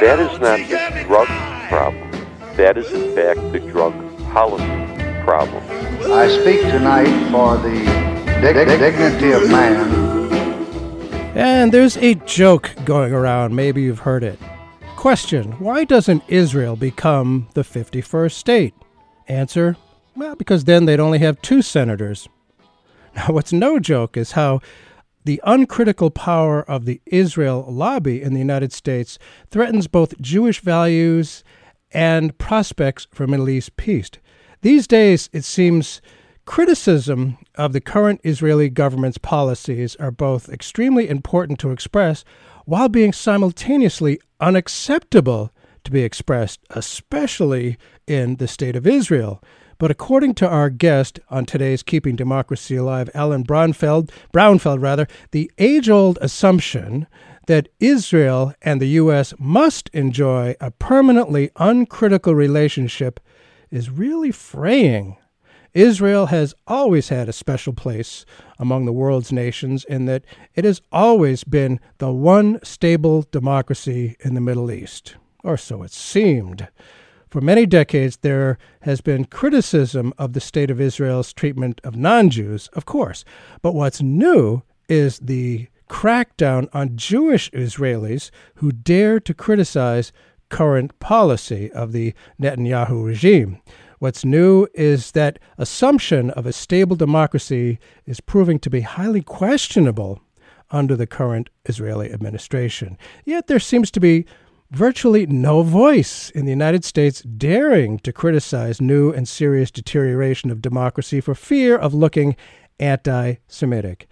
that is not the drug problem. That is, in fact, the drug policy problem. I speak tonight for the dig- dignity of man and there's a joke going around, maybe you've heard it. Question Why doesn't Israel become the 51st state? Answer Well, because then they'd only have two senators. Now, what's no joke is how the uncritical power of the Israel lobby in the United States threatens both Jewish values and prospects for Middle East peace. These days, it seems Criticism of the current Israeli government's policies are both extremely important to express while being simultaneously unacceptable to be expressed, especially in the state of Israel. But according to our guest on today's Keeping Democracy Alive, Allan Braunfeld, Brownfeld rather, the age-old assumption that Israel and the U.S. must enjoy a permanently uncritical relationship is really fraying Israel has always had a special place among the world's nations in that it has always been the one stable democracy in the Middle East, or so it seemed. For many decades, there has been criticism of the state of Israel's treatment of non Jews, of course. But what's new is the crackdown on Jewish Israelis who dare to criticize current policy of the Netanyahu regime. What's new is that assumption of a stable democracy is proving to be highly questionable under the current Israeli administration. Yet there seems to be virtually no voice in the United States daring to criticize new and serious deterioration of democracy for fear of looking anti Semitic.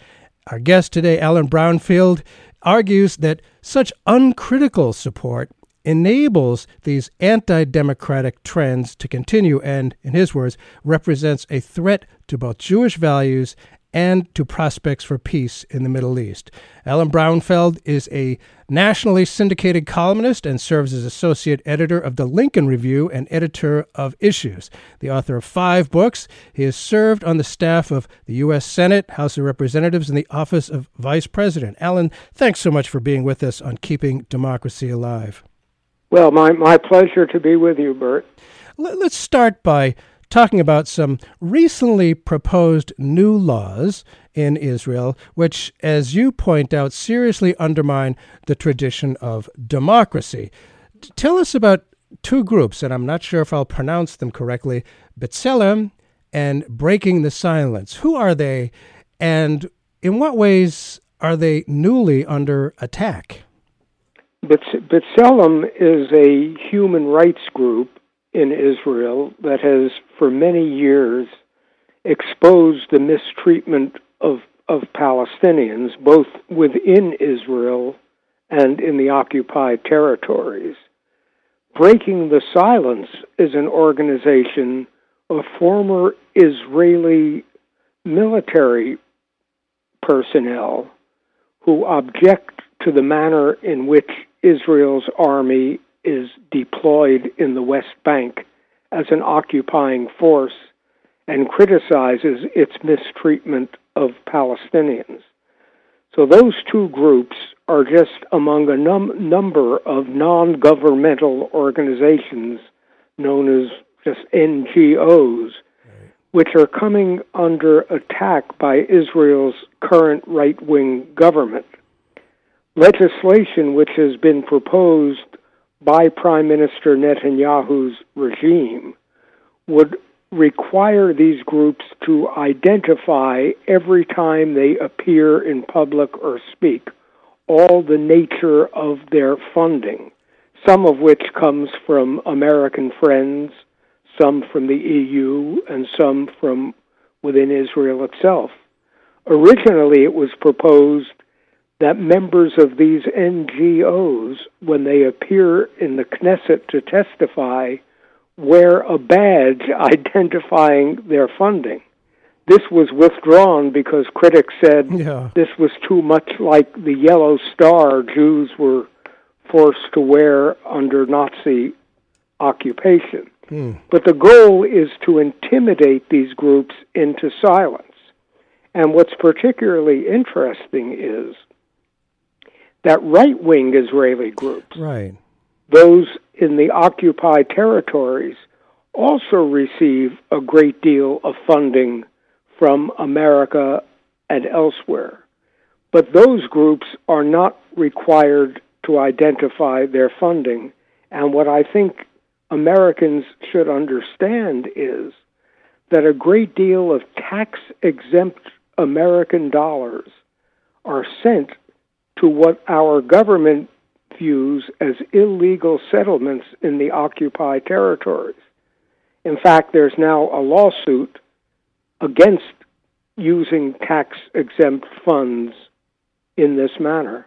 Our guest today, Allan Brownfeld, argues that such uncritical support enables these anti democratic trends to continue and, in his words, represents a threat to both Jewish values and to prospects for peace in the Middle East. Allan Brownfeld is a nationally syndicated columnist and serves as associate editor of the Lincoln Review and editor of Issues. The author of five books, he has served on the staff of the U.S. Senate, House of Representatives, and the Office of Vice President. Allan, thanks so much for being with us on Keeping Democracy Alive. Well, my, my pleasure to be with you, Bert. Let's start by talking about some recently proposed new laws in Israel, which, as you point out, seriously undermine the tradition of democracy. Tell us about two groups, and I'm not sure if I'll pronounce them correctly B'Tselem and Breaking the Silence. Who are they, and in what ways are they newly under attack? B'Tselem is a human rights group in Israel that has, for many years, exposed the mistreatment of, of Palestinians, both within Israel and in the occupied territories. Breaking the Silence is an organization of former Israeli military personnel who object to the manner in which Israel's army is deployed in the West Bank as an occupying force and criticizes its mistreatment of Palestinians. So those two groups are just among a num- number of non governmental organizations known as just NGOs, which are coming under attack by Israel's current right wing government legislation which has been proposed by Prime Minister Netanyahu's regime would require these groups to identify every time they appear in public or speak all the nature of their funding, some of which comes from American friends, some from the EU, and some from within Israel itself. Originally, it was proposed that members of these NGOs, when they appear in the Knesset to testify, wear a badge identifying their funding. This was withdrawn because critics said Yeah. this was too much like the yellow star Jews were forced to wear under Nazi occupation. Hmm. But the goal is to intimidate these groups into silence. And what's particularly interesting is that right wing Israeli groups, Right. those in the occupied territories, also receive a great deal of funding from America and elsewhere. But those groups are not required to identify their funding. And what I think Americans should understand is that a great deal of tax exempt American dollars are sent to what our government views as illegal settlements in the occupied territories. In fact, there's now a lawsuit against using tax exempt funds in this manner.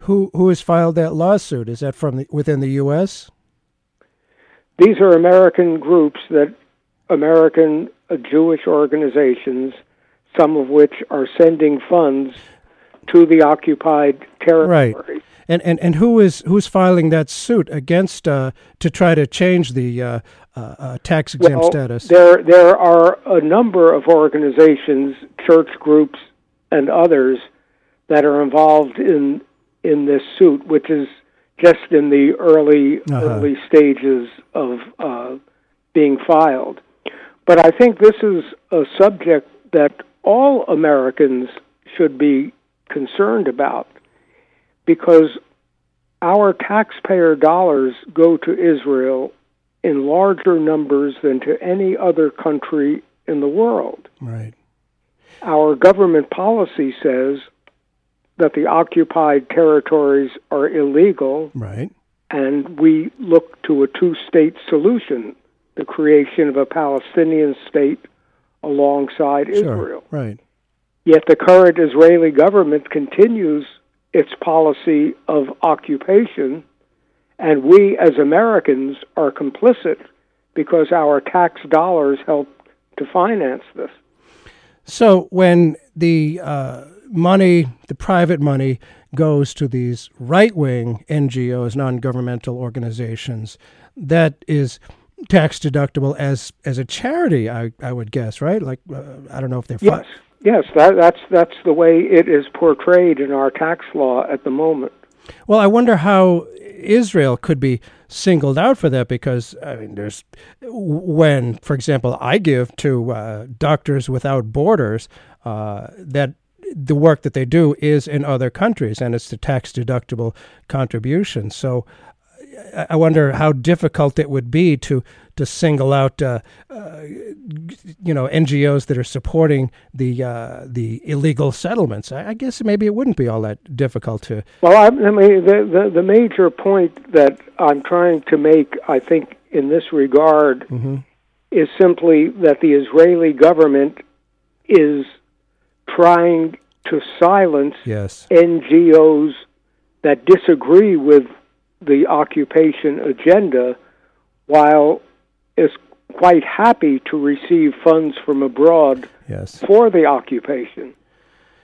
Who who has filed that lawsuit? Is that from the, within the U.S.? These are American groups that American uh, Jewish organizations, some of which are sending funds to the occupied territories. Right. And and and who is who's filing that suit against uh, to try to change the uh, uh, uh, tax exempt Well, status? There, there are a number of organizations, church groups, and others that are involved in in this suit, which is just in the early Uh-huh. early stages of uh, being filed. But I think this is a subject that all Americans should be concerned about because our taxpayer dollars go to Israel in larger numbers than to any other country in the world. Right. Our government policy says that the occupied territories are illegal, Right. and we look to a two state solution the creation of a Palestinian state alongside Israel. Right. Yet the current Israeli government continues its policy of occupation, and we as Americans are complicit because our tax dollars help to finance this. So when the uh, money, the private money, goes to these right wing NGOs, non governmental organizations, that is tax deductible as as a charity, I, I would guess, right? Like, uh, I don't know if they're. Yes, yes, that, that's that's the way it is portrayed in our tax law at the moment. Well, I wonder how Israel could be singled out for that because I mean, there's when, for example, I give to uh, Doctors Without Borders uh, that the work that they do is in other countries and it's the tax deductible contribution. So I- wonder how difficult it would be to to single out, uh, uh, you know, NGOs that are supporting the uh, the illegal settlements. I, I guess maybe it wouldn't be all that difficult to. Well, I, I mean, the, the the major point that I'm trying to make, I think, in this regard, is simply that the Israeli government is trying to silence Yes. NGOs that disagree with the occupation agenda, while is quite happy to receive funds from abroad Yes. for the occupation.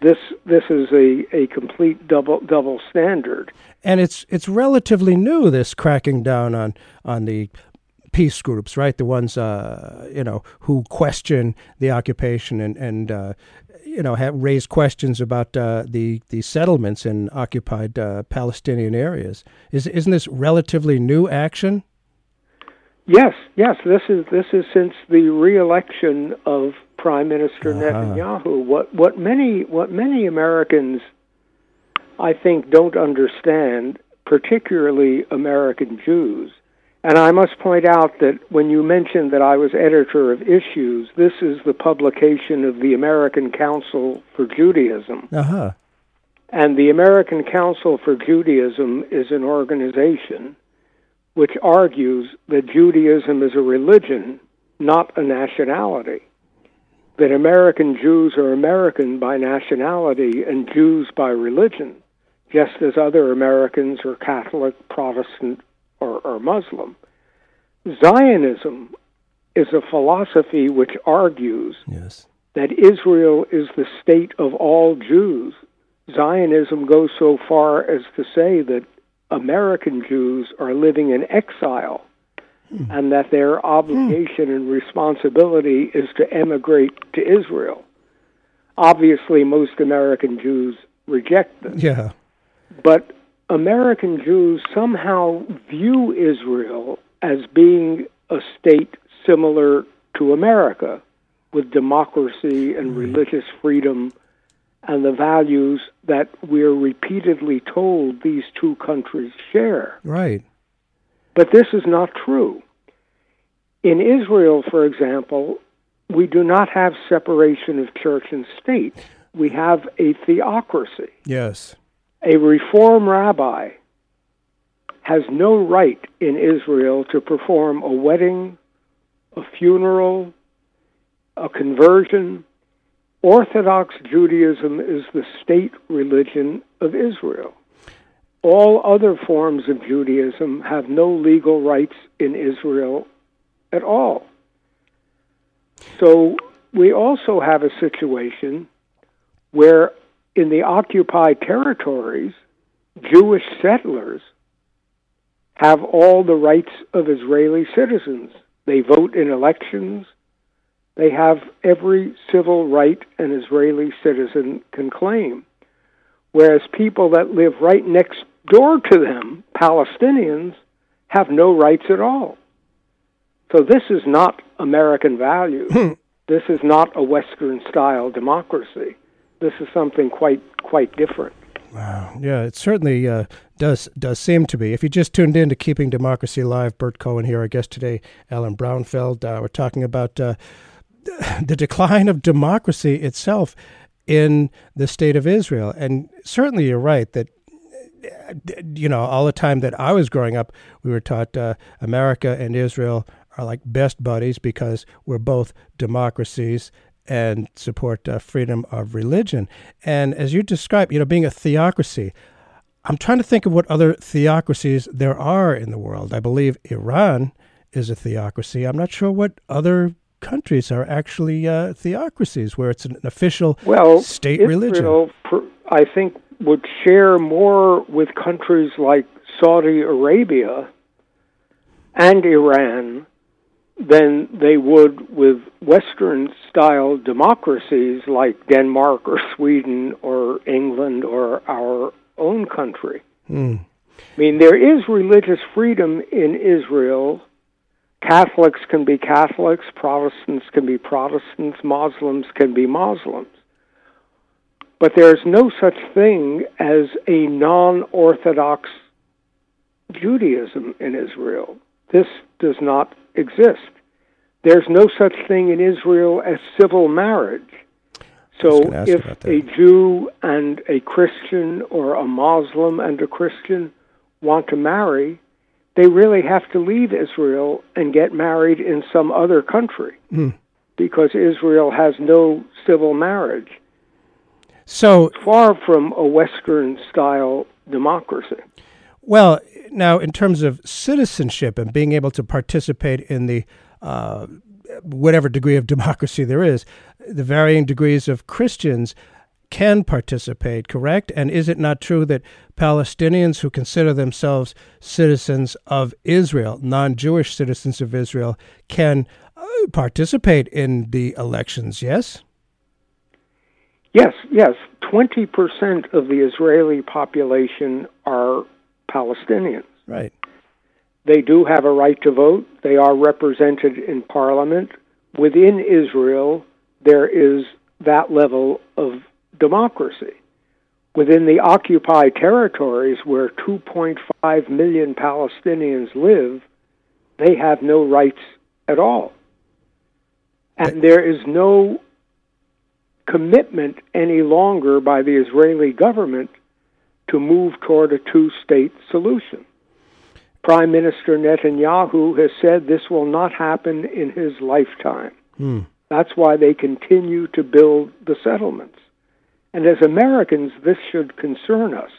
This this is a, a complete double double standard. and it's it's relatively new this cracking down on on the peace groups right the ones uh you know who question the occupation and and uh you know have raised questions about uh the the settlements in occupied uh, palestinian areas is isn't this relatively new action Yes, yes, this is this is since the reelection of Prime Minister Uh-huh. Netanyahu. What what many what many Americans I think don't understand, particularly American Jews, And I must point out that when you mentioned that I was editor of Issues, this is the publication of the American Council for Judaism. Uh huh. And the American Council for Judaism is an organization which argues that Judaism is a religion, not a nationality. That American Jews are American by nationality and Jews by religion, just as other Americans are Catholic, Protestant, or, or Muslim. Zionism is a philosophy which argues Yes. that Israel is the state of all Jews. Zionism goes so far as to say that American Jews are living in exile hmm. and that their hmm. obligation and responsibility is to emigrate to Israel. Obviously, most American Jews reject this Yeah. but American Jews somehow view Israel as being a state similar to America, with democracy and religious freedom and the values that we're repeatedly told these two countries share. Right. But this is not true. In Israel, for example, we do not have separation of church and state. We have a theocracy. Yes. A reform rabbi has no right in Israel to perform a wedding, a funeral, a conversion. Orthodox Judaism is the state religion of Israel. All other forms of Judaism have no legal rights in Israel at all. So we also have a situation where in the occupied territories, Jewish settlers have all the rights of Israeli citizens. They vote in elections. They have every civil right an Israeli citizen can claim. Whereas people that live right next door to them, Palestinians, have no rights at all. So this is not American values. Hmm. this is not a Western style democracy. This is something quite quite different. Wow. Yeah, it certainly uh, does does seem to be. If you just tuned in to Keeping Democracy Alive, Bert Cohen here. Our guest today, Allan Brownfeld. Uh, we're talking about uh, the decline of democracy itself in the state of Israel. And certainly, you're right that you know all the time that I was growing up, we were taught uh, America and Israel are like best buddies because we're both democracies and support uh, freedom of religion. And as you describe, you know, being a theocracy, I'm trying to think of what other theocracies there are in the world. I believe Iran is a theocracy. I'm not sure what other countries are actually uh, theocracies where it's an official well, state Israel, religion. I think, would share more with countries like Saudi Arabia and Iran than they would with Western style democracies like Denmark or Sweden or England or our own country. Hmm. I mean, there is religious freedom in Israel. Catholics can be Catholics, Protestants can be Protestants, Muslims can be Muslims. But there's no such thing as a non Orthodox Judaism in Israel. This does not exist. There's no such thing in Israel as civil marriage. So gonna ask you if a Jew and a Christian or a Muslim and a Christian want to marry, they really have to leave Israel and get married in some other country Hmm. because Israel has no civil marriage. So, Far from a Western style democracy. Well, now in terms of citizenship and being able to participate in the uh, whatever degree of democracy there is, the varying degrees of Christians can participate, correct? And is it not true that Palestinians who consider themselves citizens of Israel, non Jewish citizens of Israel, can uh, participate in the elections, yes? Yes, yes. 20% of the Israeli population are Palestinians. Right. They do have a right to vote. They are represented in parliament. Within Israel, there is that level of democracy. Within the occupied territories where 2.5 million Palestinians live, they have no rights at all. And there is no commitment any longer by the Israeli government to move toward a two state solution. Prime Minister Netanyahu has said this will not happen in his lifetime. Hmm. That's why they continue to build the settlements. And as Americans, this should concern us.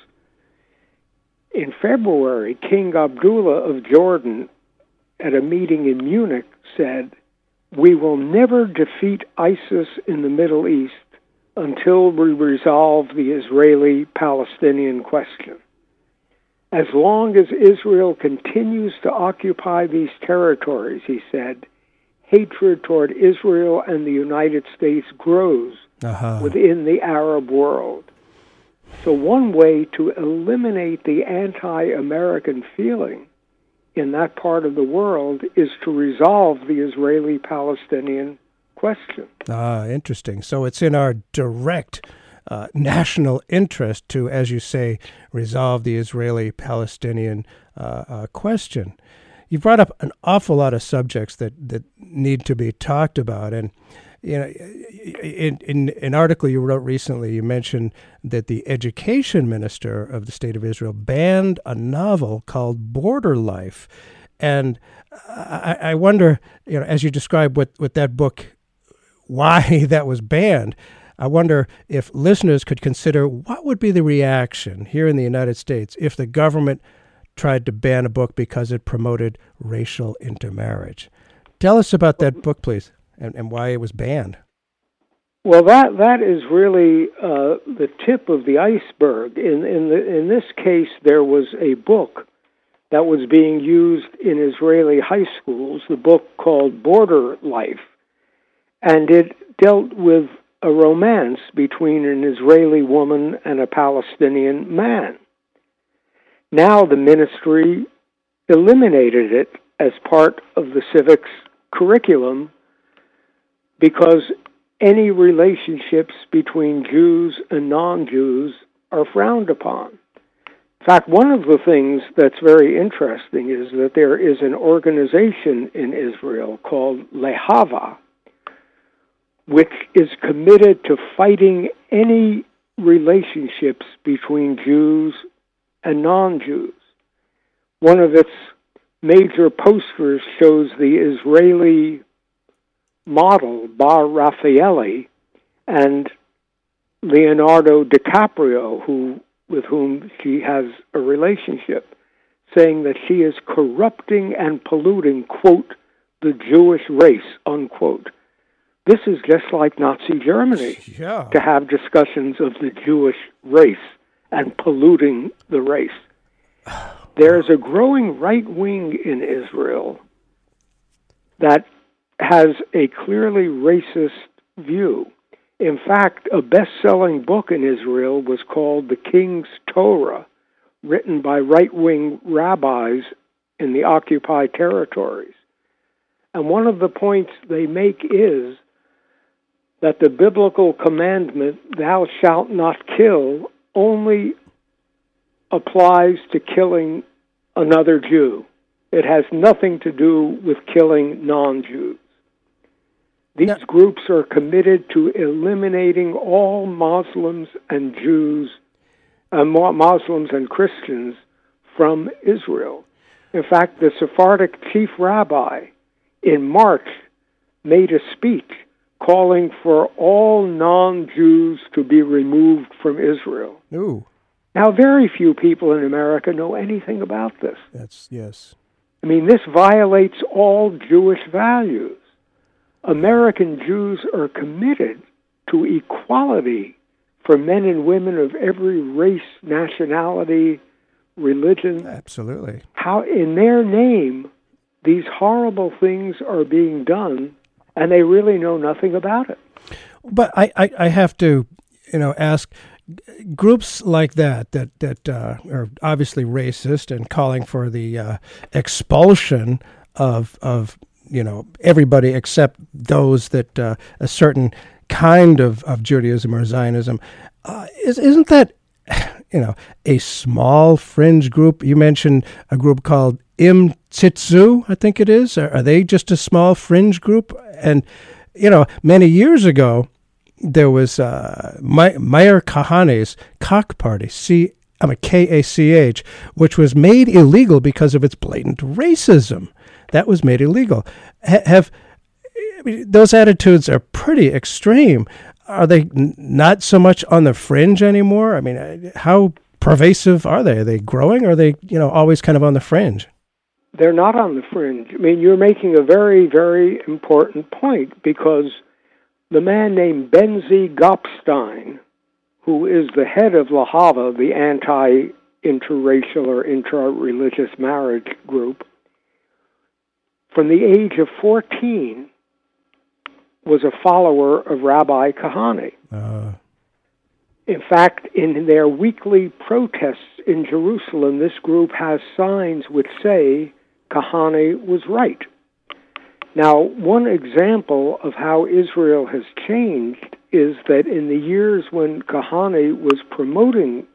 In February, King Abdullah of Jordan, at a meeting in Munich, said, We will never defeat ISIS in the Middle East until we resolve the Israeli Palestinian question. As long as Israel continues to occupy these territories, he said, hatred toward Israel and the United States grows Uh-huh. within the Arab world. So, one way to eliminate the anti American feeling in that part of the world is to resolve the Israeli Palestinian question. Ah, interesting. So it's in our direct uh, national interest to, as you say, resolve the Israeli Palestinian uh, uh, question. You brought up an awful lot of subjects that, that need to be talked about. And, you know, in, in an article you wrote recently, you mentioned that the education minister of the state of Israel banned a novel called Border Life. And I, I wonder, you know, as you describe what, what that book why that was banned. I wonder if listeners could consider what would be the reaction here in the United States if the government tried to ban a book because it promoted racial intermarriage. Tell us about that book, please, and, and why it was banned. Well, that that is really uh, the tip of the iceberg. In in the, in this case, there was a book that was being used in Israeli high schools. The book called Border Life, and it dealt with a romance between an Israeli woman and a Palestinian man. Now the ministry eliminated it as part of the civics curriculum because any relationships between Jews and non Jews are frowned upon. In fact, one of the things that's very interesting is that there is an organization in Israel called Lehava, which is committed to fighting any relationships between Jews and non Jews. One of its major posters shows the Israeli model, Bar Refaeli, and Leonardo DiCaprio, who, with whom she has a relationship, saying that she is corrupting and polluting, quote, the Jewish race, unquote. This is just like Nazi Germany Yeah. to have discussions of the Jewish race and polluting the race. There's a growing right wing in Israel that has a clearly racist view. In fact, a best selling book in Israel was called The King's Torah, written by right wing rabbis in the occupied territories. And one of the points they make is that the biblical commandment, thou shalt not kill, only applies to killing another Jew. It has nothing to do with killing non Jews. These groups are committed to eliminating all Muslims and Jews, uh, Muslims and Christians from Israel. In fact, the Sephardic chief rabbi in March made a speech calling for all non Jews to be removed from Israel. Ooh, Now, very few people in America know anything about this. that's yes. I mean, this violates all Jewish values. American Jews are committed to equality for men and women of every race, nationality, religion. Absolutely. How, in their name, these horrible things are being done, and they really know nothing about it. But I, I, I have to, you know, ask groups like that that that uh, are obviously racist and calling for the uh, expulsion of of you know everybody except those that uh, a certain kind of, of Judaism or Zionism. Uh, is, isn't that you know a small fringe group? You mentioned a group called Im Tirtzu, I think it is. Are, they just a small fringe group? And you know, many years ago, there was uh, Meir Kahane's Kach Party, C I mean K A C H, which was made illegal because of its blatant racism. That was made illegal. Ha- have I mean, those attitudes are pretty extreme. Are they n- not so much on the fringe anymore? I mean, uh, how pervasive are they? Are they growing? Or are they, you know, always kind of on the fringe? They're not on the fringe. I mean, you're making a very, very important point because the man named Benzi Gopstein, who is the head of Lehava, the anti interracial or interreligious marriage group, from the age of 14 was a follower of Rabbi Kahane. Uh, In fact, in their weekly protests in Jerusalem, this group has signs which say Kahane was right. Now, one example of how Israel has changed is that in the years when Kahane was promoting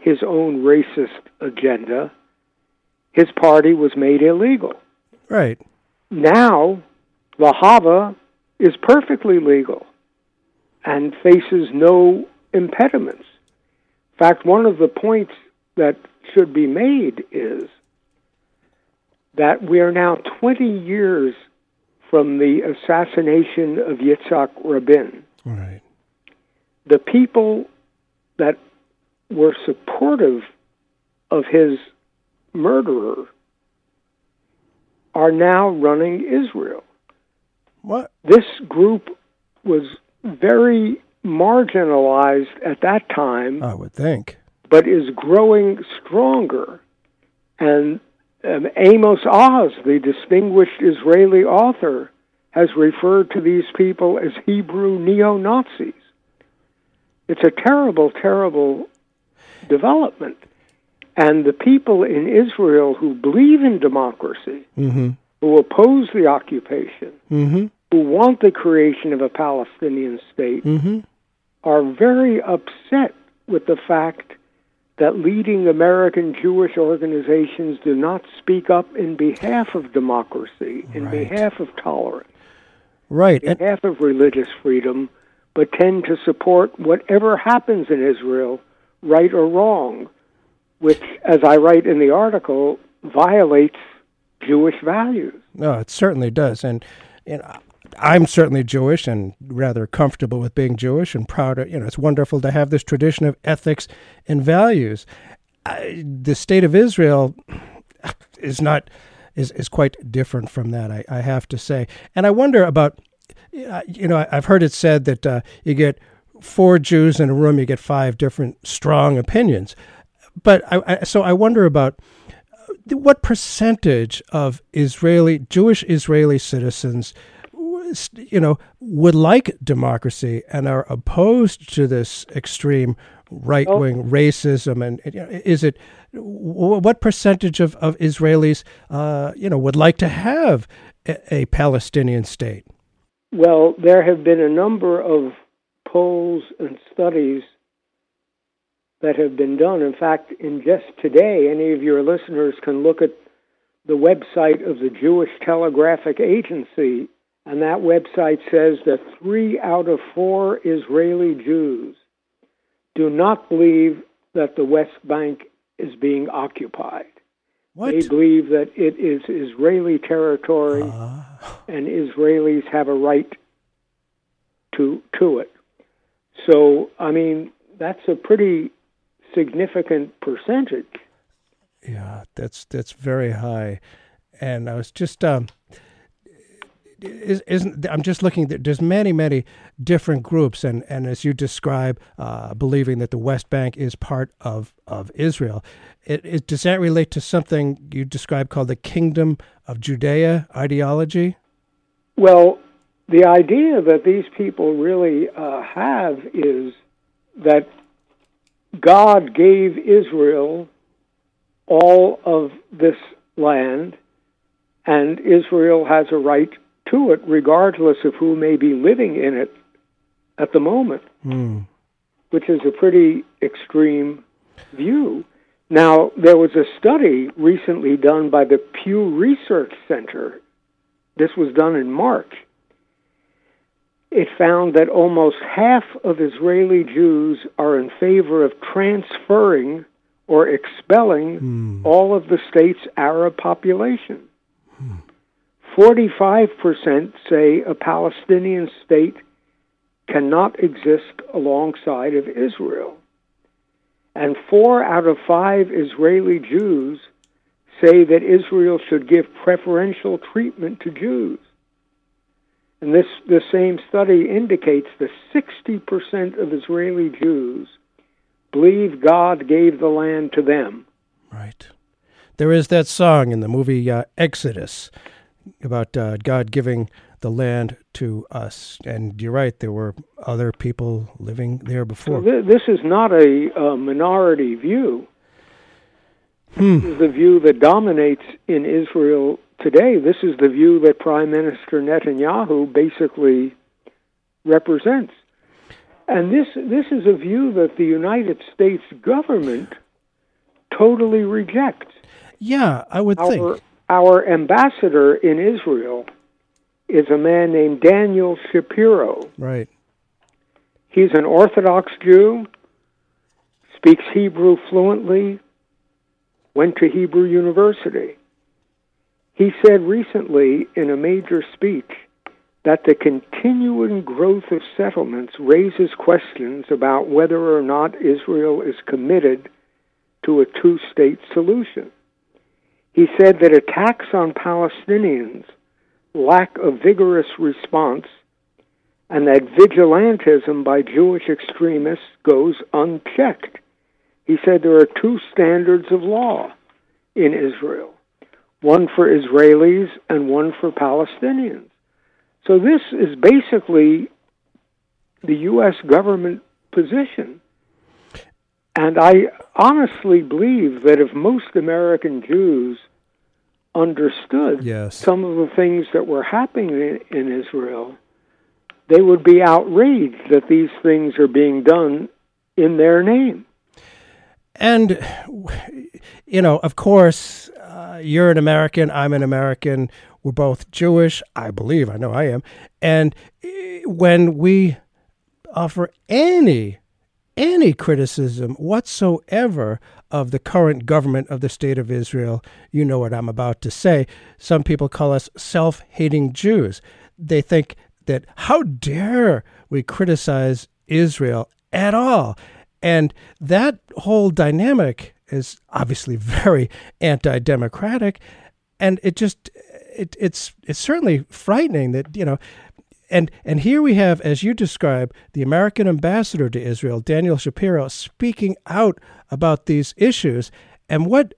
his own racist agenda, his party was made illegal. right. Now, Lehava is perfectly legal and faces no impediments. In fact, one of the points that should be made is that we are now 20 years from the assassination of Yitzhak Rabin. Right. The people that were supportive of his murderer are now running Israel. What? This group was very marginalized at that time, I would think. but is growing stronger. And um, Amos Oz, the distinguished Israeli author, has referred to these people as Hebrew neo Nazis. It's a terrible, terrible development. And the people in Israel who believe in democracy, Mm-hmm. who oppose the occupation, Mm-hmm. who want the creation of a Palestinian state, Mm-hmm. are very upset with the fact that leading American Jewish organizations do not speak up in behalf of democracy, in Right. behalf of tolerance, Right. in And behalf of religious freedom, but tend to support whatever happens in Israel, right or wrong, which, as I write in the article, violates Jewish values. no, it certainly does. And know, I'm certainly Jewish and rather comfortable with being Jewish and proud of, you know, it's wonderful to have this tradition of ethics and values. I, the state of Israel is not is, is quite different from that, I, I have to say. And I wonder about, uh, you know, I've heard it said that uh, you get four Jews in a room, you get five different strong opinions. But I, I so I wonder about uh, what percentage of Israeli Jewish Israeli citizens, you know, would like democracy and are opposed to this extreme right wing racism? And you know, is it what percentage of of Israelis, uh, you know, would like to have a, a Palestinian state? Well, there have been a number of polls and studies that have been done. In fact, in just today, any of your listeners can look at the website of the Jewish Telegraphic Agency, and that website says that three out of four Israeli Jews do not believe that the West Bank is being occupied. What? They believe that it is Israeli territory and Israelis have a right to to it. So, I mean, that's a pretty significant percentage. Yeah, that's that's very high, and I was just um, is, isn't I'm just looking. there- There's many many different groups, and and as you describe, uh, believing that the West Bank is part of of Israel. It, it does that relate to something you described called the Kingdom of Judea ideology? Well, the idea that these people really uh, have is that God gave Israel all of this land, and Israel has a right to it, regardless of who may be living in it at the moment, Hmm. which is a pretty extreme view. Now, there was a study recently done by the Pew Research Center. This was done in March. It found that almost half of Israeli Jews are in favor of transferring or expelling all of the state's Arab population. 45% say a Palestinian state cannot exist alongside of Israel. And four out of five Israeli Jews say that Israel should give preferential treatment to Jews. And this the same study indicates that 60% of Israeli Jews believe God gave the land to them. Right. There is that song in the movie uh, Exodus about uh, God giving the land to us. And you're right, there were other people living there before. th- this is not a, uh minority view. Hmm. This is the view that dominates in Israel today. This is the view that Prime Minister Netanyahu basically represents. And this this is a view that the United States government totally rejects. Yeah, I would Our think. Our ambassador in Israel is a man named Daniel Shapiro. Right. He's an Orthodox Jew, speaks Hebrew fluently, went to Hebrew University. He said recently in a major speech that the continuing growth of settlements raises questions about whether or not Israel is committed to a two state solution. He said that attacks on Palestinians lack a vigorous response and that vigilantism by Jewish extremists goes unchecked. He said there are two standards of law in Israel one for Israelis and one for Palestinians. So this is basically the U.S. government position. And I honestly believe that if most American Jews understood Yes. some of the things that were happening in, Israel, they would be outraged that these things are being done in their name. And, you know, of course, uh, you're an American, I'm an American, we're both Jewish, I believe, I know I am. And eh, when we offer any any criticism whatsoever of the current government of the state of Israel, you know what I'm about to say. Some people call us self hating Jews. They think that how dare we criticize Israel at all? And that whole dynamic is obviously very anti democratic. And it just, it, it's, it's certainly frightening that, you know, and and here we have, as you describe, the American ambassador to Israel, Daniel Shapiro, speaking out about these issues. And what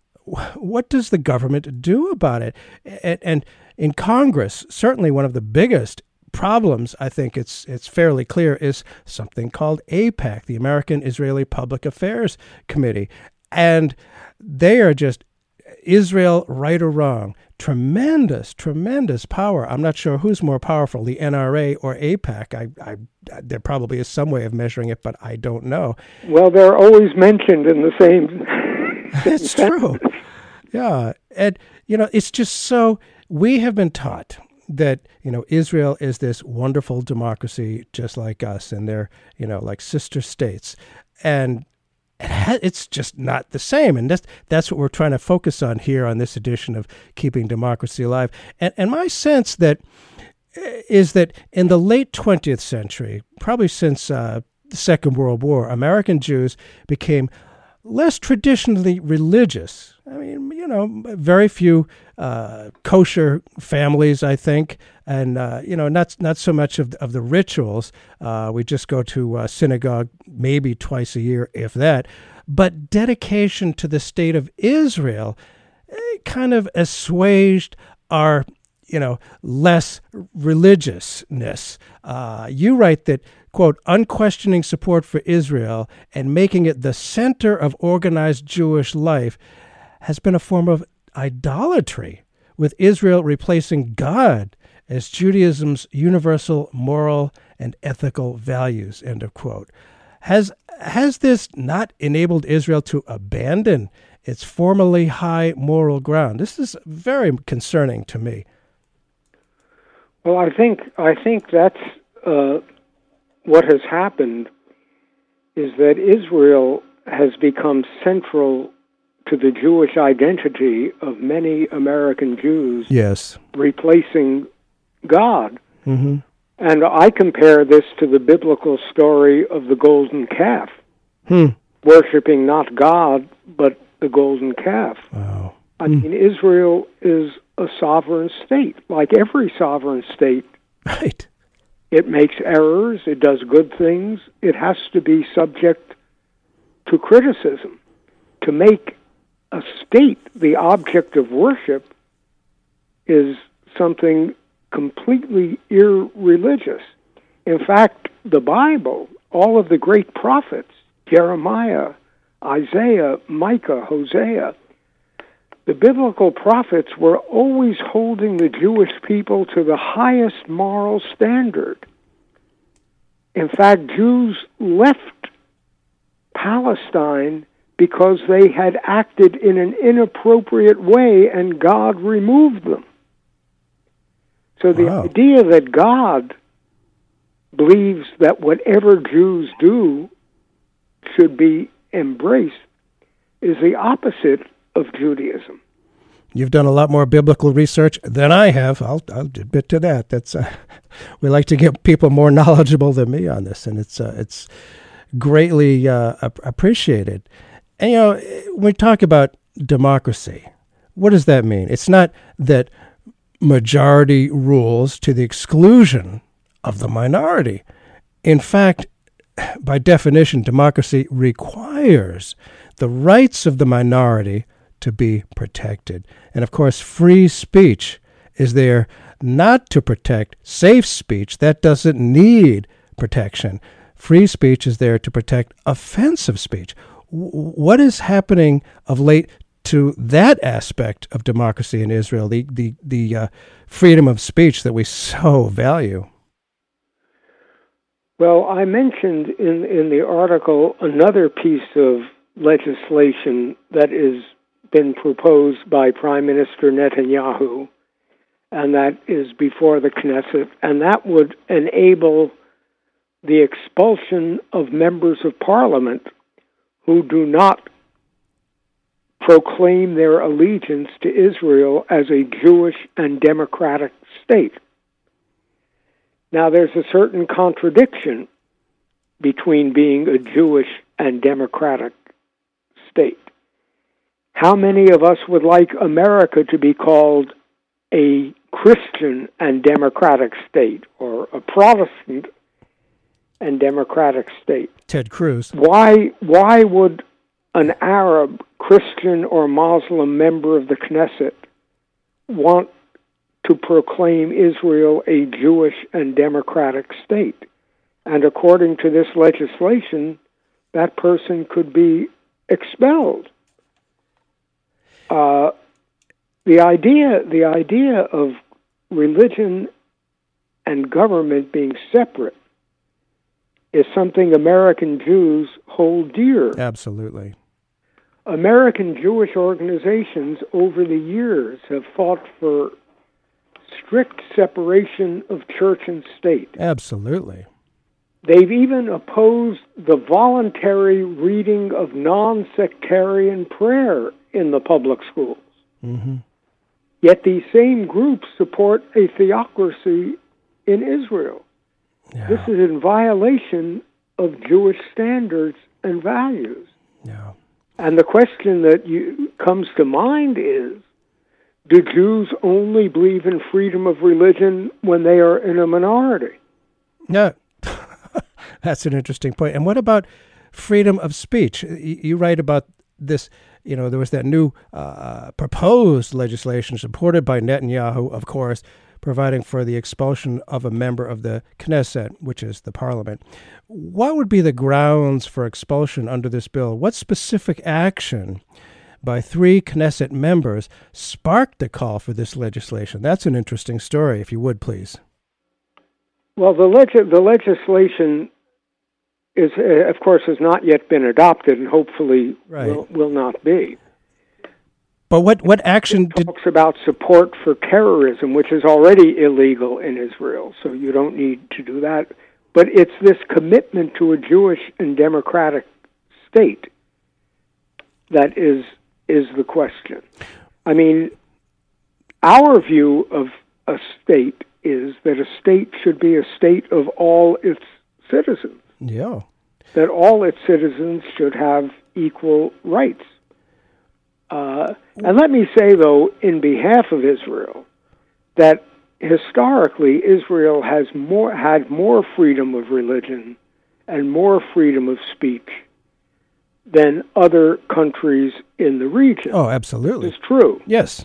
what does the government do about it? And, and in Congress, certainly one of the biggest problems, I think it's it's fairly clear, is something called AIPAC, the American Israeli Public Affairs Committee, and they are just Israel, right or wrong, tremendous, tremendous power. I'm not sure who's more powerful, the NRA or AIPAC. I, I, there probably is some way of measuring it, but I don't know. Well, they're always mentioned in the same. it's true. Yeah, and you know, it's just so we have been taught that you know Israel is this wonderful democracy just like us, and they're you know like sister states, and it's just not the same. And that's that's what we're trying to focus on here on this edition of Keeping Democracy Alive. And and my sense that eh, that in the late 20th century, probably since uh, the Second World War, American Jews became less traditionally religious. I mean, you know, very few uh, kosher families, I think, and uh, you know, not not so much of of the rituals. Uh, we just go to uh, synagogue maybe twice a year, if that. But dedication to the state of Israel eh, kind of assuaged our you know, less religiousness. Uh, you write that, quote, unquestioning support for Israel and making it the center of organized Jewish life has been a form of idolatry, with Israel replacing God as Judaism's universal moral and ethical values, end of quote. Has, has this not enabled Israel to abandon its formerly high moral ground. This is very concerning to me. Well, I think I think that's uh, what has happened is that Israel has become central to the Jewish identity of many American Jews. Yes. Replacing God. Mm-hmm. And I compare this to the biblical story of the golden calf, Hmm. worshiping not God, but the golden calf. Wow. I mean, Israel is a sovereign state, like every sovereign state. Right. It makes errors, it does good things, it has to be subject to criticism. To make a state the object of worship is something completely irreligious. In fact, the Bible, all of the great prophets, Jeremiah, Isaiah, Micah, Hosea, the biblical prophets were always holding the Jewish people to the highest moral standard. In fact, Jews left Palestine because they had acted in an inappropriate way and God removed them. So the Wow. idea that God believes that whatever Jews do should be embraced is the opposite of Judaism. You've done a lot more biblical research than I have. I'll, I'll admit to that. That's uh, we like to get people more knowledgeable than me on this, and it's uh, it's greatly uh, appreciated. And you know, when we talk about democracy, what does that mean? It's not that majority rules to the exclusion of the minority. In fact, by definition, democracy requires the rights of the minority to be protected. And of course, free speech is there not to protect safe speech that doesn't need protection. Free speech is there to protect offensive speech. What is happening of late to that aspect of democracy in Israel, the, the, the uh, freedom of speech that we so value? Well, I mentioned in, in the article another piece of legislation that has been proposed by Prime Minister Netanyahu, and that is before the Knesset, and that would enable the expulsion of members of parliament who do not proclaim their allegiance to Israel as a Jewish and democratic state. Now, there's a certain contradiction between being a Jewish and democratic state. How many of us would like America to be called a Christian and democratic state or a Protestant and democratic state? Ted Cruz. Why why would an Arab, Christian or Muslim member of the Knesset want to proclaim Israel a Jewish and democratic state? And according to this legislation, that person could be expelled. Uh, the idea, the idea of religion and government being separate is something American Jews hold dear. Absolutely. American Jewish organizations over the years have fought for strict separation of church and state. Absolutely. They've even opposed the voluntary reading of non sectarian prayer in the public schools. hmm Yet these same groups support a theocracy in Israel. This is in violation of Jewish standards and values. Yeah. And the question that you, comes to mind is do Jews only believe in freedom of religion when they are in a minority? No. that's an interesting point. And what about freedom of speech? You, write about this. You know, there was that new uh, proposed legislation supported by Netanyahu, of course, providing for the expulsion of a member of the Knesset, which is the parliament. What would be the grounds for expulsion under this bill? What specific action by three Knesset members sparked the call for this legislation? That's an interesting story, if you would please. Well, the, leg- the legislation is, uh, of course, has not yet been adopted, and hopefully Right. will, will not be. But what what action it talks about support for terrorism, which is already illegal in Israel, so you don't need to do that. But it's this commitment to a Jewish and democratic state that is is the question. I mean, our view of a state is that a state should be a state of all its citizens. Yeah. That all its citizens should have equal rights. Uh, and let me say, though, in behalf of Israel, that historically Israel has more had more freedom of religion and more freedom of speech than other countries in the region. Oh, absolutely. It's true. Yes.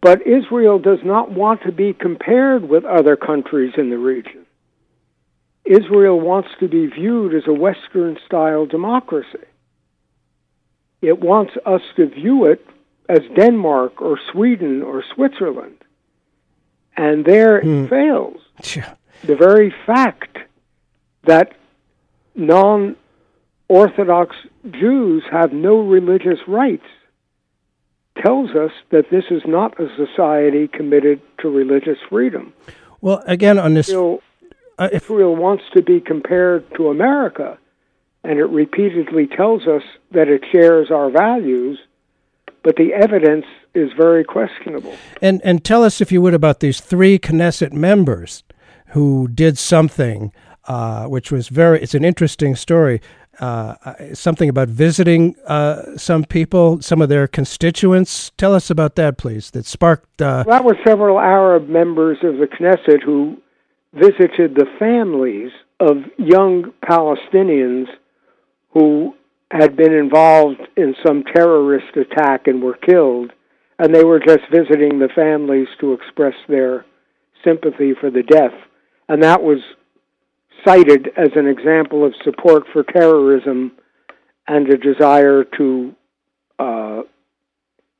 But Israel does not want to be compared with other countries in the region. Israel wants to be viewed as a Western style democracy. It wants us to view it as Denmark or Sweden or Switzerland. And there it fails. Yeah. The very fact that non Orthodox Jews have no religious rights tells us that this is not a society committed to religious freedom. Well, again, on this, Israel, uh, if, Israel wants to be compared to America, and it repeatedly tells us that it shares our values, but the evidence is very questionable. and and tell us if you would about these three Knesset members who did something, uh, which was very. It's an interesting story. Uh, uh, something about visiting uh, some people, some of their constituents. Tell us about that, please. That sparked. Uh, That were several Arab members of the Knesset who visited the families of young Palestinians who had been involved in some terrorist attack and were killed, and they were just visiting the families to express their sympathy for the death. And that was cited as an example of support for terrorism and a desire to uh,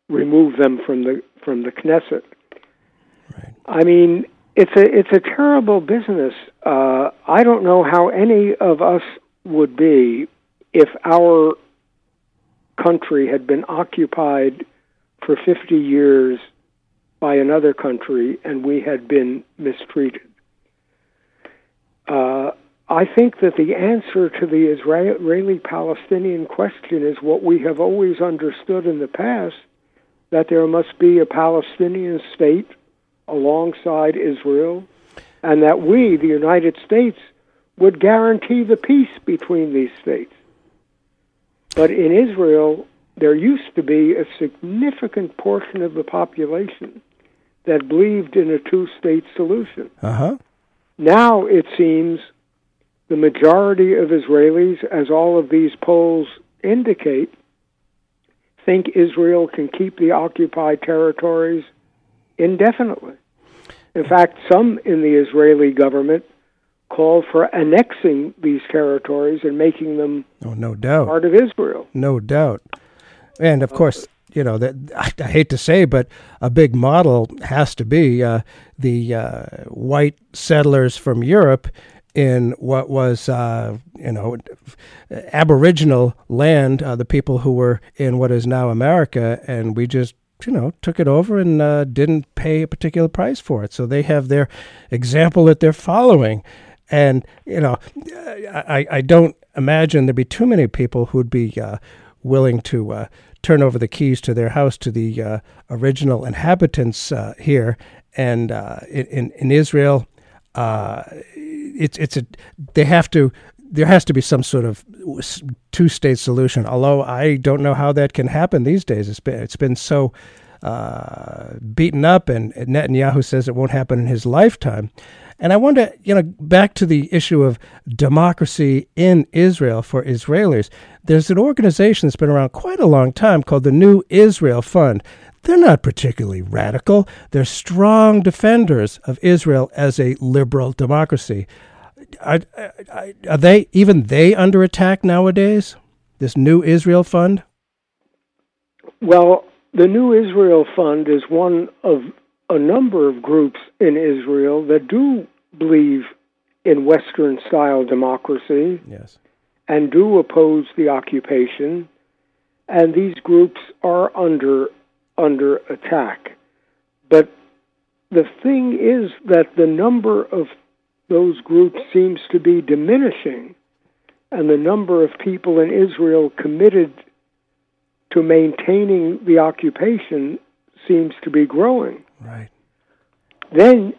remove them from the from the Knesset. I mean, it's a it's a terrible business. Uh, I don't know how any of us would be if our country had been occupied for 50 years by another country and we had been mistreated. Uh, I think that the answer to the Israeli Palestinian question is what we have always understood in the past that there must be a Palestinian state alongside Israel, and that we, the United States, would guarantee the peace between these states. But in Israel, there used to be a significant portion of the population that believed in a two state solution. uh huh. Now it seems the majority of Israelis, as all of these polls indicate, think Israel can keep the occupied territories indefinitely. In fact, some in the Israeli government call for annexing these territories and making them Oh, no doubt. part of Israel. No doubt. And of course, you know that I, I hate to say, but a big model has to be uh, the uh, white settlers from Europe in what was, uh, you know, Aboriginal land, uh, the people who were in what is now America, and we just you know took it over and uh, didn't pay a particular price for it. So they have their example that they're following, and you know, I, I don't imagine there'd be too many people who'd be uh, willing to uh, turn over the keys to their house to the uh, original inhabitants uh, here. And uh, in in Israel, uh, it's it's a they have to there has to be some sort of two state solution. Although I don't know how that can happen these days. It's been it's been so uh, beaten up, and Netanyahu says it won't happen in his lifetime. And I wonder, you know, back to the issue of democracy in Israel for Israelis. There's an organization that's been around quite a long time called the New Israel Fund. They're not particularly radical. They're strong defenders of Israel as a liberal democracy. Are, are, are they even they under attack nowadays? This New Israel Fund. Well, the New Israel Fund is one of a number of groups in Israel that do believe in Western style democracy Yes. and do oppose the occupation. And these groups are under under attack. But the thing is that the number of those groups seems to be diminishing, and the number of people in Israel committed to maintaining the occupation seems to be growing. Right. Then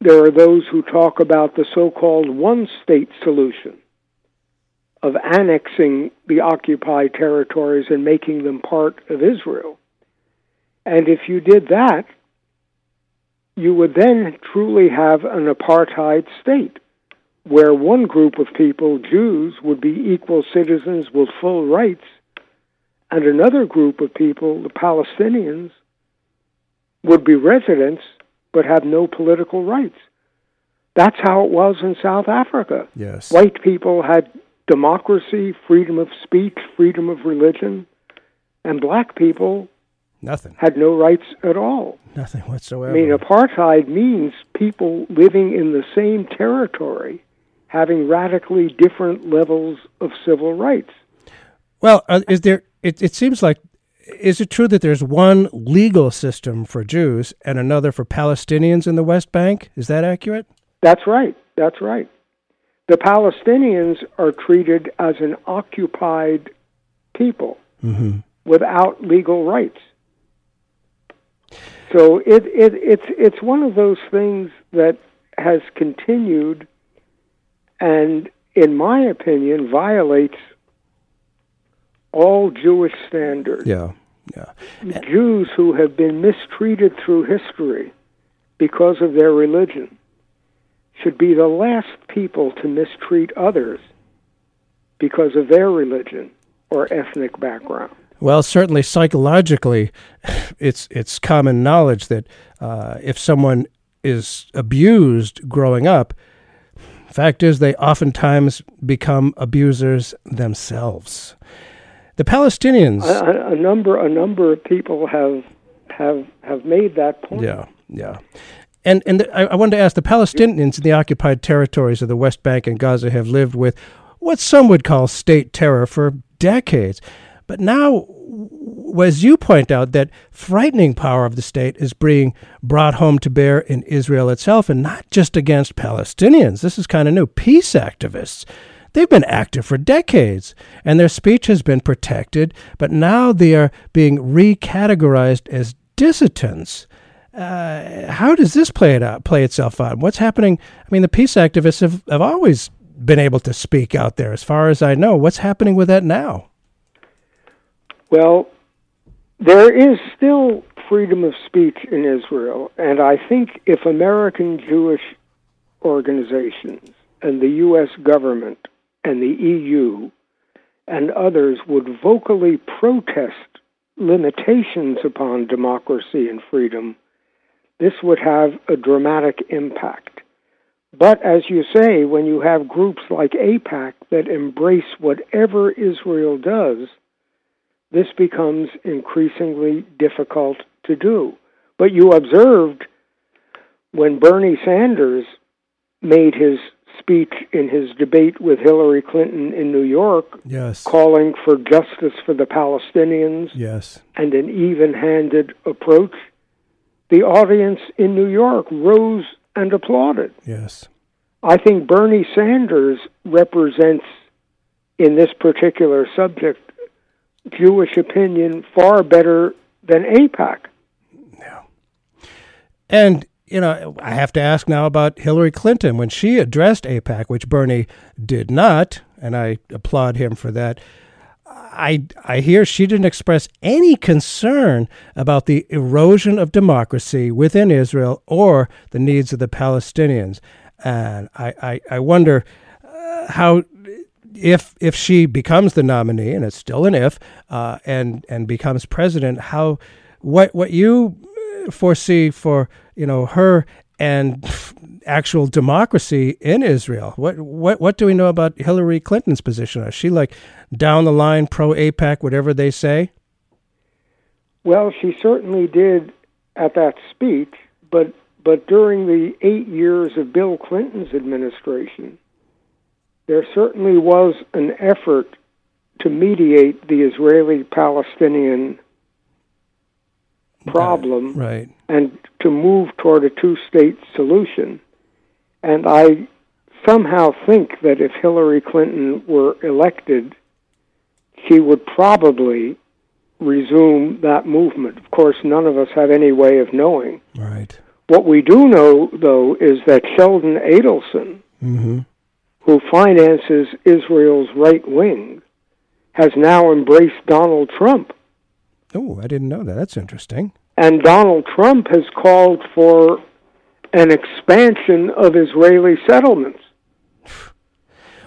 there are those who talk about the so called one state solution of annexing the occupied territories and making them part of Israel. And if you did that, you would then truly have an apartheid state where one group of people, Jews, would be equal citizens with full rights, and another group of people, the Palestinians, would be residents but have no political rights. That's how it was in South Africa. Yes. White people had democracy, freedom of speech, freedom of religion, and black people Nothing. had no rights at all. Nothing whatsoever. I mean, apartheid means people living in the same territory having radically different levels of civil rights. well, uh, is there? It, it seems like. Is it true that there's one legal system for Jews and another for Palestinians in the West Bank? Is that accurate? That's right. That's right. The Palestinians are treated as an occupied people Mm-hmm. without legal rights. So it, it it's it's one of those things that has continued and in my opinion violates all Jewish standards. Yeah. Yeah. Jews who have been mistreated through history because of their religion should be the last people to mistreat others because of their religion or ethnic background. Well, certainly psychologically, it's it's common knowledge that uh, if someone is abused growing up, fact is they oftentimes become abusers themselves. The Palestinians, A, a- a number a number of people have have have made that point. yeah, yeah, and and the, I, I wanted to ask the Palestinians in the occupied territories of the West Bank and Gaza have lived with what some would call state terror for decades, but now, as you point out, that frightening power of the state is being brought home to bear in Israel itself, and not just against Palestinians. This is kind of new. Peace activists. They've been active for decades, and their speech has been protected, but now they are being recategorized as dissidents. Uh, how does this play it out, play itself out? What's happening? I mean, the peace activists have, have always been able to speak out there, as far as I know. What's happening with that now? Well, there is still freedom of speech in Israel, and I think if American Jewish organizations and the U.S. government and the EU and others would vocally protest limitations upon democracy and freedom, this would have a dramatic impact. But as you say, when you have groups like AIPAC that embrace whatever Israel does, this becomes increasingly difficult to do. But you observed when Bernie Sanders made his speech in his debate with Hillary Clinton in New York, Yes. calling for justice for the Palestinians Yes. and an even handed approach, the audience in New York rose and applauded. Yes. I think Bernie Sanders represents, in this particular subject, Jewish opinion far better than AIPAC. And, you know, I have to ask now about Hillary Clinton. When she addressed AIPAC, which Bernie did not, and I applaud him for that, I, I hear she didn't express any concern about the erosion of democracy within Israel or the needs of the Palestinians. And I, I, I wonder uh, how if if she becomes the nominee, and it's still an if, uh, and and becomes president, how what what you foresee for you know her and actual democracy in Israel? What what what do we know about Hillary Clinton's position? Is she like down the line pro AIPAC, whatever they say? Well, she certainly did at that speech, but but during the eight years of Bill Clinton's administration, there certainly was an effort to mediate the Israeli Palestinian problem Right. and to move toward a two state solution. And I somehow think that if Hillary Clinton were elected, she would probably resume that movement. Of course, none of us have any way of knowing. Right. What we do know, though, is that Sheldon Adelson, Mm-hmm. who finances Israel's right wing, has now embraced Donald Trump. Oh, I didn't know that. That's interesting. And Donald Trump has called for an expansion of Israeli settlements.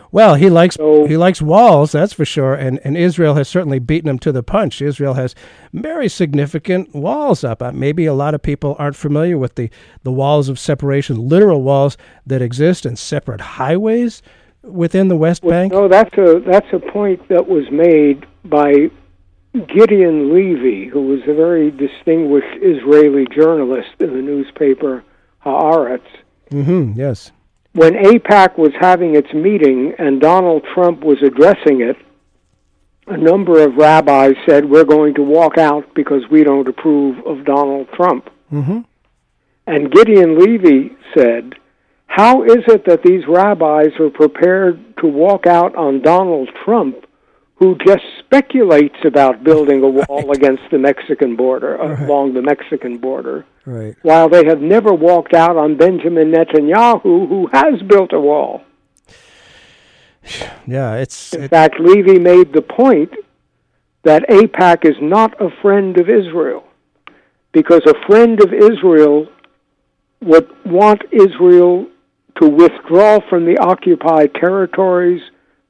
Well, he likes he likes walls, that's for sure, and, and Israel has certainly beaten him to the punch. Israel has very significant walls up. Uh, maybe a lot of people aren't familiar with the, the walls of separation, literal walls that exist and separate highways within the West Bank. No, that's a that's a point that was made by Gideon Levy, who was a very distinguished Israeli journalist in the newspaper Haaretz. Mm-hmm. Yes. When AIPAC was having its meeting and Donald Trump was addressing it, a number of rabbis said, We're going to walk out because we don't approve of Donald Trump. Mm-hmm. And Gideon Levy said, How is it that these rabbis are prepared to walk out on Donald Trump, who just speculates about building a wall against the Mexican border, uh, along the Mexican border, Right. while they have never walked out on Benjamin Netanyahu, who has built a wall? Yeah, it's In fact, Levy made the point that AIPAC is not a friend of Israel, because a friend of Israel would want Israel to withdraw from the occupied territories,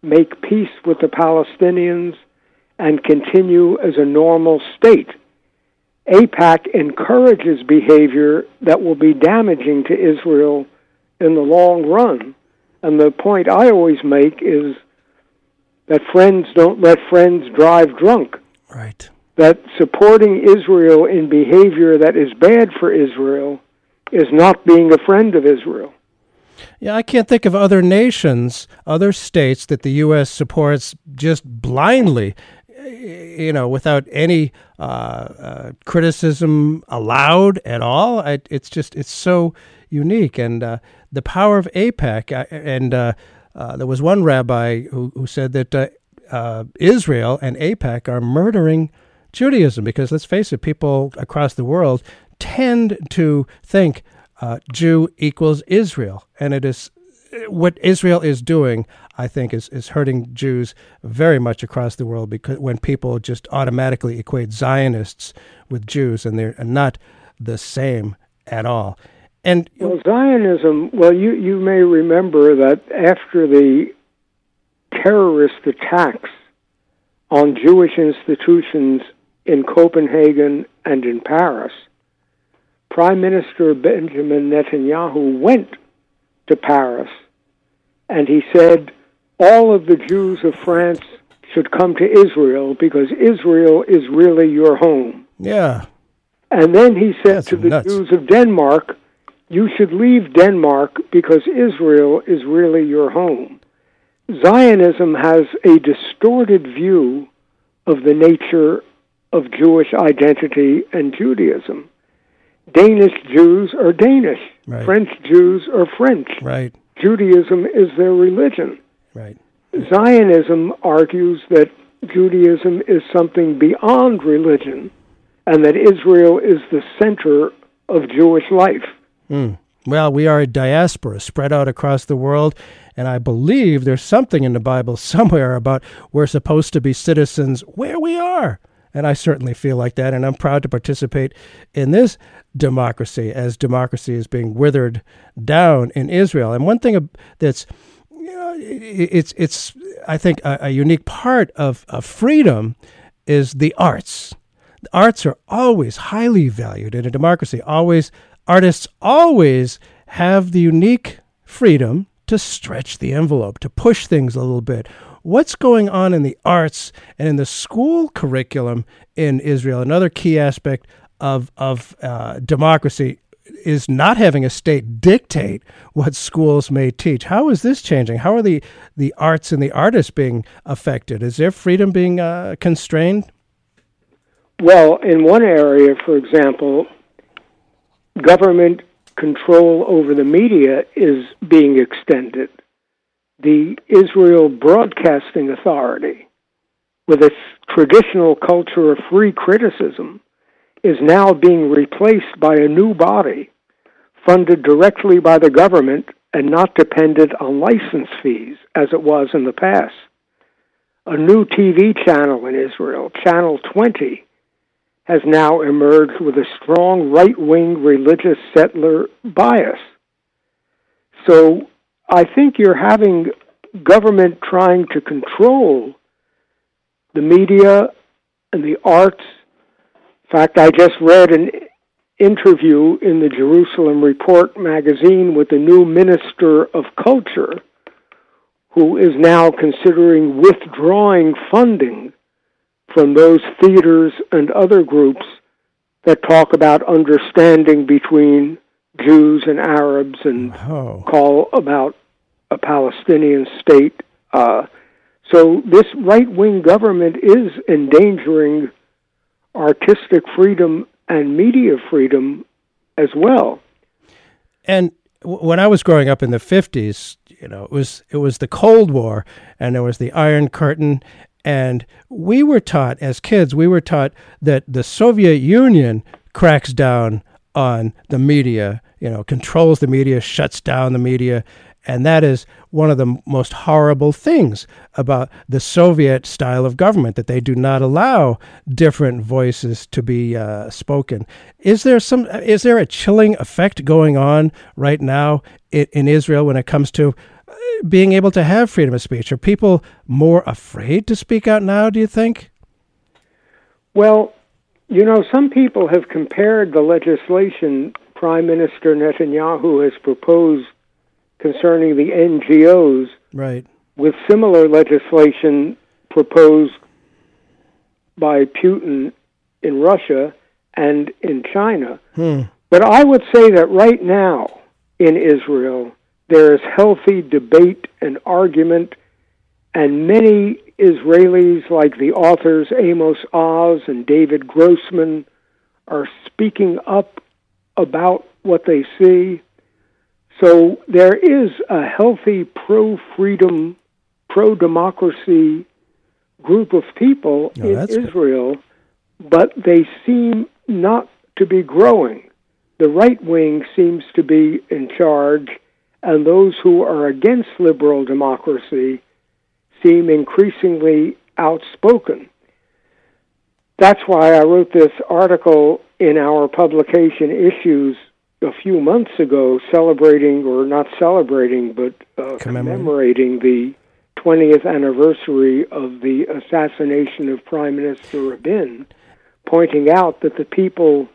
make peace with the Palestinians, and continue as a normal state. AIPAC encourages behavior that will be damaging to Israel in the long run. And the point I always make is that friends don't let friends drive drunk. Right. That supporting Israel in behavior that is bad for Israel is not being a friend of Israel. Yeah, I can't think of other nations, other states that the U.S. supports just blindly, eh, you know, without any uh, uh, criticism allowed at all. I, it's just, it's so unique. And uh, the power of AIPAC, uh, and uh, uh, there was one rabbi who, who said that uh, Israel and AIPAC are murdering Judaism because, let's face it, people across the world tend to think uh, Jew equals Israel, and it is what Israel is doing. I think is is hurting Jews very much across the world because when people just automatically equate Zionists with Jews, and they're not the same at all. And Well, Zionism, well, you, you may remember that after the terrorist attacks on Jewish institutions in Copenhagen and in Paris, Prime Minister Benjamin Netanyahu went to Paris and he said all of the Jews of France should come to Israel because Israel is really your home. yeah, And then he said to the nuts. Jews of Denmark, you should leave Denmark because Israel is really your home. Zionism has a distorted view of the nature of Jewish identity and Judaism. Danish Jews are Danish. Right. French Jews are French. right, Judaism is their religion. right. Zionism argues that Judaism is something beyond religion and that Israel is the center of Jewish life. Mm. Well, we are a diaspora spread out across the world, and I believe there's something in the Bible somewhere about we're supposed to be citizens where we are. And I certainly feel like that, and I'm proud to participate in this democracy as democracy is being withered down in Israel. And one thing that's you know, it's it's I think a, a unique part of, of freedom is the arts. The arts are always highly valued in a democracy. Always artists always have the unique freedom to stretch the envelope, to push things a little bit. What's going on in the arts and in the school curriculum in Israel? Another key aspect of of uh, democracy is not having a state dictate what schools may teach. How is this changing? How are the, the arts and the artists being affected? Is their freedom being uh, constrained? Well, in one area, for example, government control over the media is being extended. The Israel Broadcasting Authority, with its traditional culture of free criticism, is now being replaced by a new body funded directly by the government and not dependent on license fees as it was in the past. A new TV channel in Israel, Channel 20, has now emerged with a strong right wing religious settler bias. So I think you're having government trying to control the media and the arts. In fact, I just read an interview in the Jerusalem Report magazine with the new Minister of Culture, who is now considering withdrawing funding from those theaters and other groups that talk about understanding between Jews and Arabs and Oh. call about a Palestinian state. Uh, so this right wing government is endangering artistic freedom and media freedom as well. And when I was growing up in the fifties, you know, it was it was the Cold War, and there was the Iron Curtain, and we were taught as kids, we were taught that the Soviet Union cracks down on the media, you know, controls the media, shuts down the media, and that is one of the most horrible things about the Soviet style of government that they do not allow different voices to be uh, spoken. Is there some? Is there a chilling effect going on right now in, in Israel when it comes to uh, being able to have freedom of speech? Are people more afraid to speak out now? Do you think? Well, you know, some people have compared the legislation Prime Minister Netanyahu has proposed concerning the NGOs Right. with similar legislation proposed by Putin in Russia and in China. Hmm. But I would say that right now in Israel, there is healthy debate and argument, and many Israelis, like the authors Amos Oz and David Grossman, are speaking up about what they see. So there is a healthy pro freedom, pro democracy group of people Oh, in that's good. Israel, but they seem not to be growing. The right wing seems to be in charge, and those who are against liberal democracy seem increasingly outspoken. That's why I wrote this article in our publication issues a few months ago, celebrating, or not celebrating, but uh, Commemorating. commemorating the 20th anniversary of the assassination of Prime Minister Rabin, pointing out that the people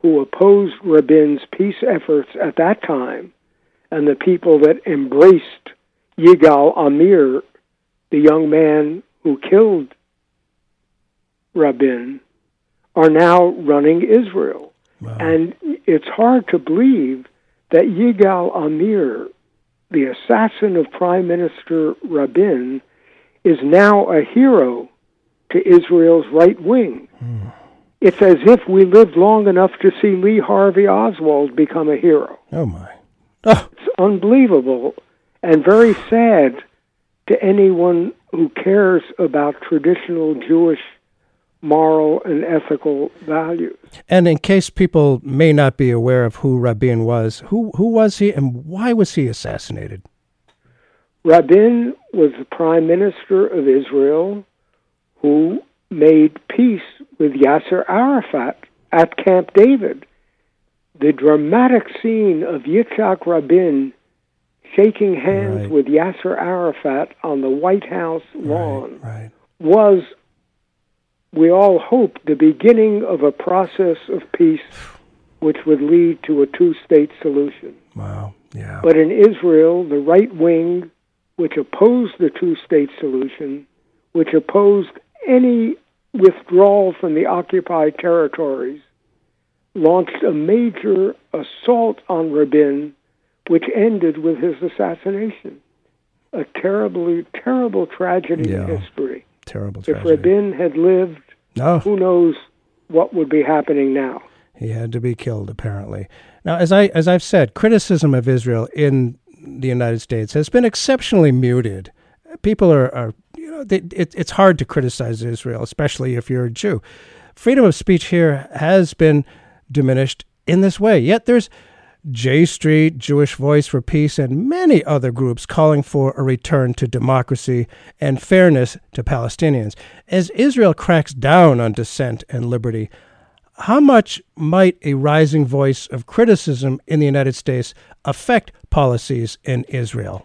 who opposed Rabin's peace efforts at that time and the people that embraced Yigal Amir, the young man who killed Rabin, are now running Israel. And it's hard to believe that Yigal Amir, the assassin of Prime Minister Rabin, is now a hero to Israel's right wing. Hmm. It's as if we lived long enough to see Lee Harvey Oswald become a hero. Oh my. Oh, It's unbelievable and very sad to anyone who cares about traditional Jewish moral and ethical values. and in case people may not be aware of who Rabin was, who who was he, and why was he assassinated? Rabin was the prime minister of Israel who made peace with Yasser Arafat at Camp David. The dramatic scene of Yitzhak Rabin shaking hands Right. with Yasser Arafat on the White House lawn Right. was, we all hope, the beginning of a process of peace which would lead to a two state solution. Wow. Yeah. But in Israel, the right wing, which opposed the two state solution, which opposed any withdrawal from the occupied territories, launched a major assault on Rabin, which ended with his assassination. A terribly, terrible tragedy Yeah. in history. Terrible If. Rabin had lived, no. who knows what would be happening now. He had to be killed, apparently. Now, as I as I've said, criticism of Israel in the United States has been exceptionally muted. People are, are you know, they, it, it's hard to criticize Israel, especially if you're a Jew. Freedom of speech here has been diminished in this way. Yet there's J Street, Jewish Voice for Peace, and many other groups calling for a return to democracy and fairness to Palestinians. As Israel cracks down on dissent and liberty, how much might a rising voice of criticism in the United States affect policies in Israel?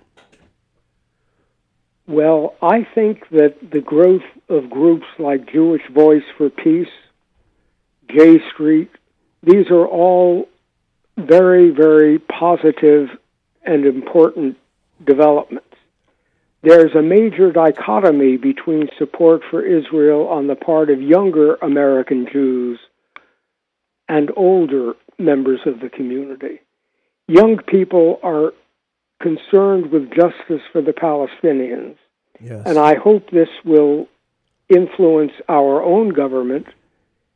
Well, I think that the growth of groups like Jewish Voice for Peace, J Street, these are all very, very positive and important developments. There's a major dichotomy between support for Israel on the part of younger American Jews and older members of the community. Young people are concerned with justice for the Palestinians. Yes. And I hope this will influence our own government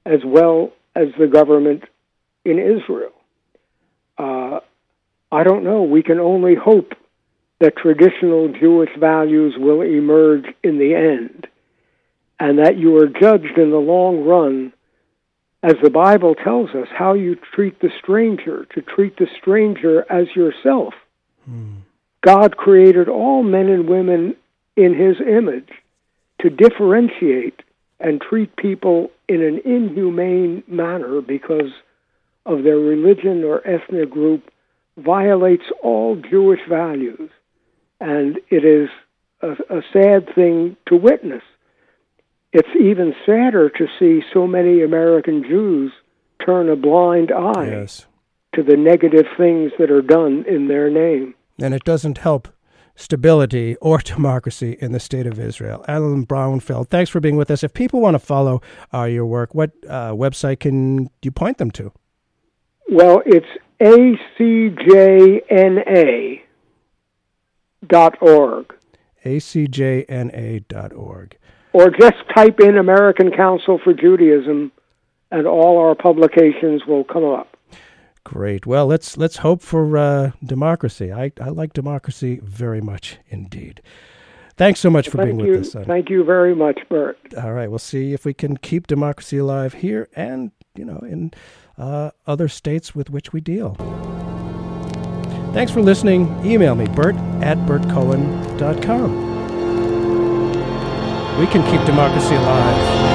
as well as the government in Israel. Uh, I don't know. We can only hope that traditional Jewish values will emerge in the end, and that you are judged in the long run, as the Bible tells us, how you treat the stranger, to treat the stranger as yourself. God created all men and women in his image to differentiate and treat people in an inhumane manner because of their religion or ethnic group violates all Jewish values. And it is a, a sad thing to witness. It's even sadder to see so many American Jews turn a blind eye Yes. to the negative things that are done in their name. And it doesn't help stability or democracy in the state of Israel. Allan Brownfeld, thanks for being with us. If people want to follow uh, your work, what uh, website can you point them to? Well, it's acjna dot org, acjna.org. or just type in American Council for Judaism, and all our publications will come up. Great. Well, let's let's hope for uh, democracy. I, I like democracy very much indeed. Thanks so much for Thank being you. with us. son. Thank you very much, Bert. All right, we'll see if we can keep democracy alive here and you know in uh, other states with which we deal. Thanks for listening. Email me, Bert at bertcohen.com. We can keep democracy alive.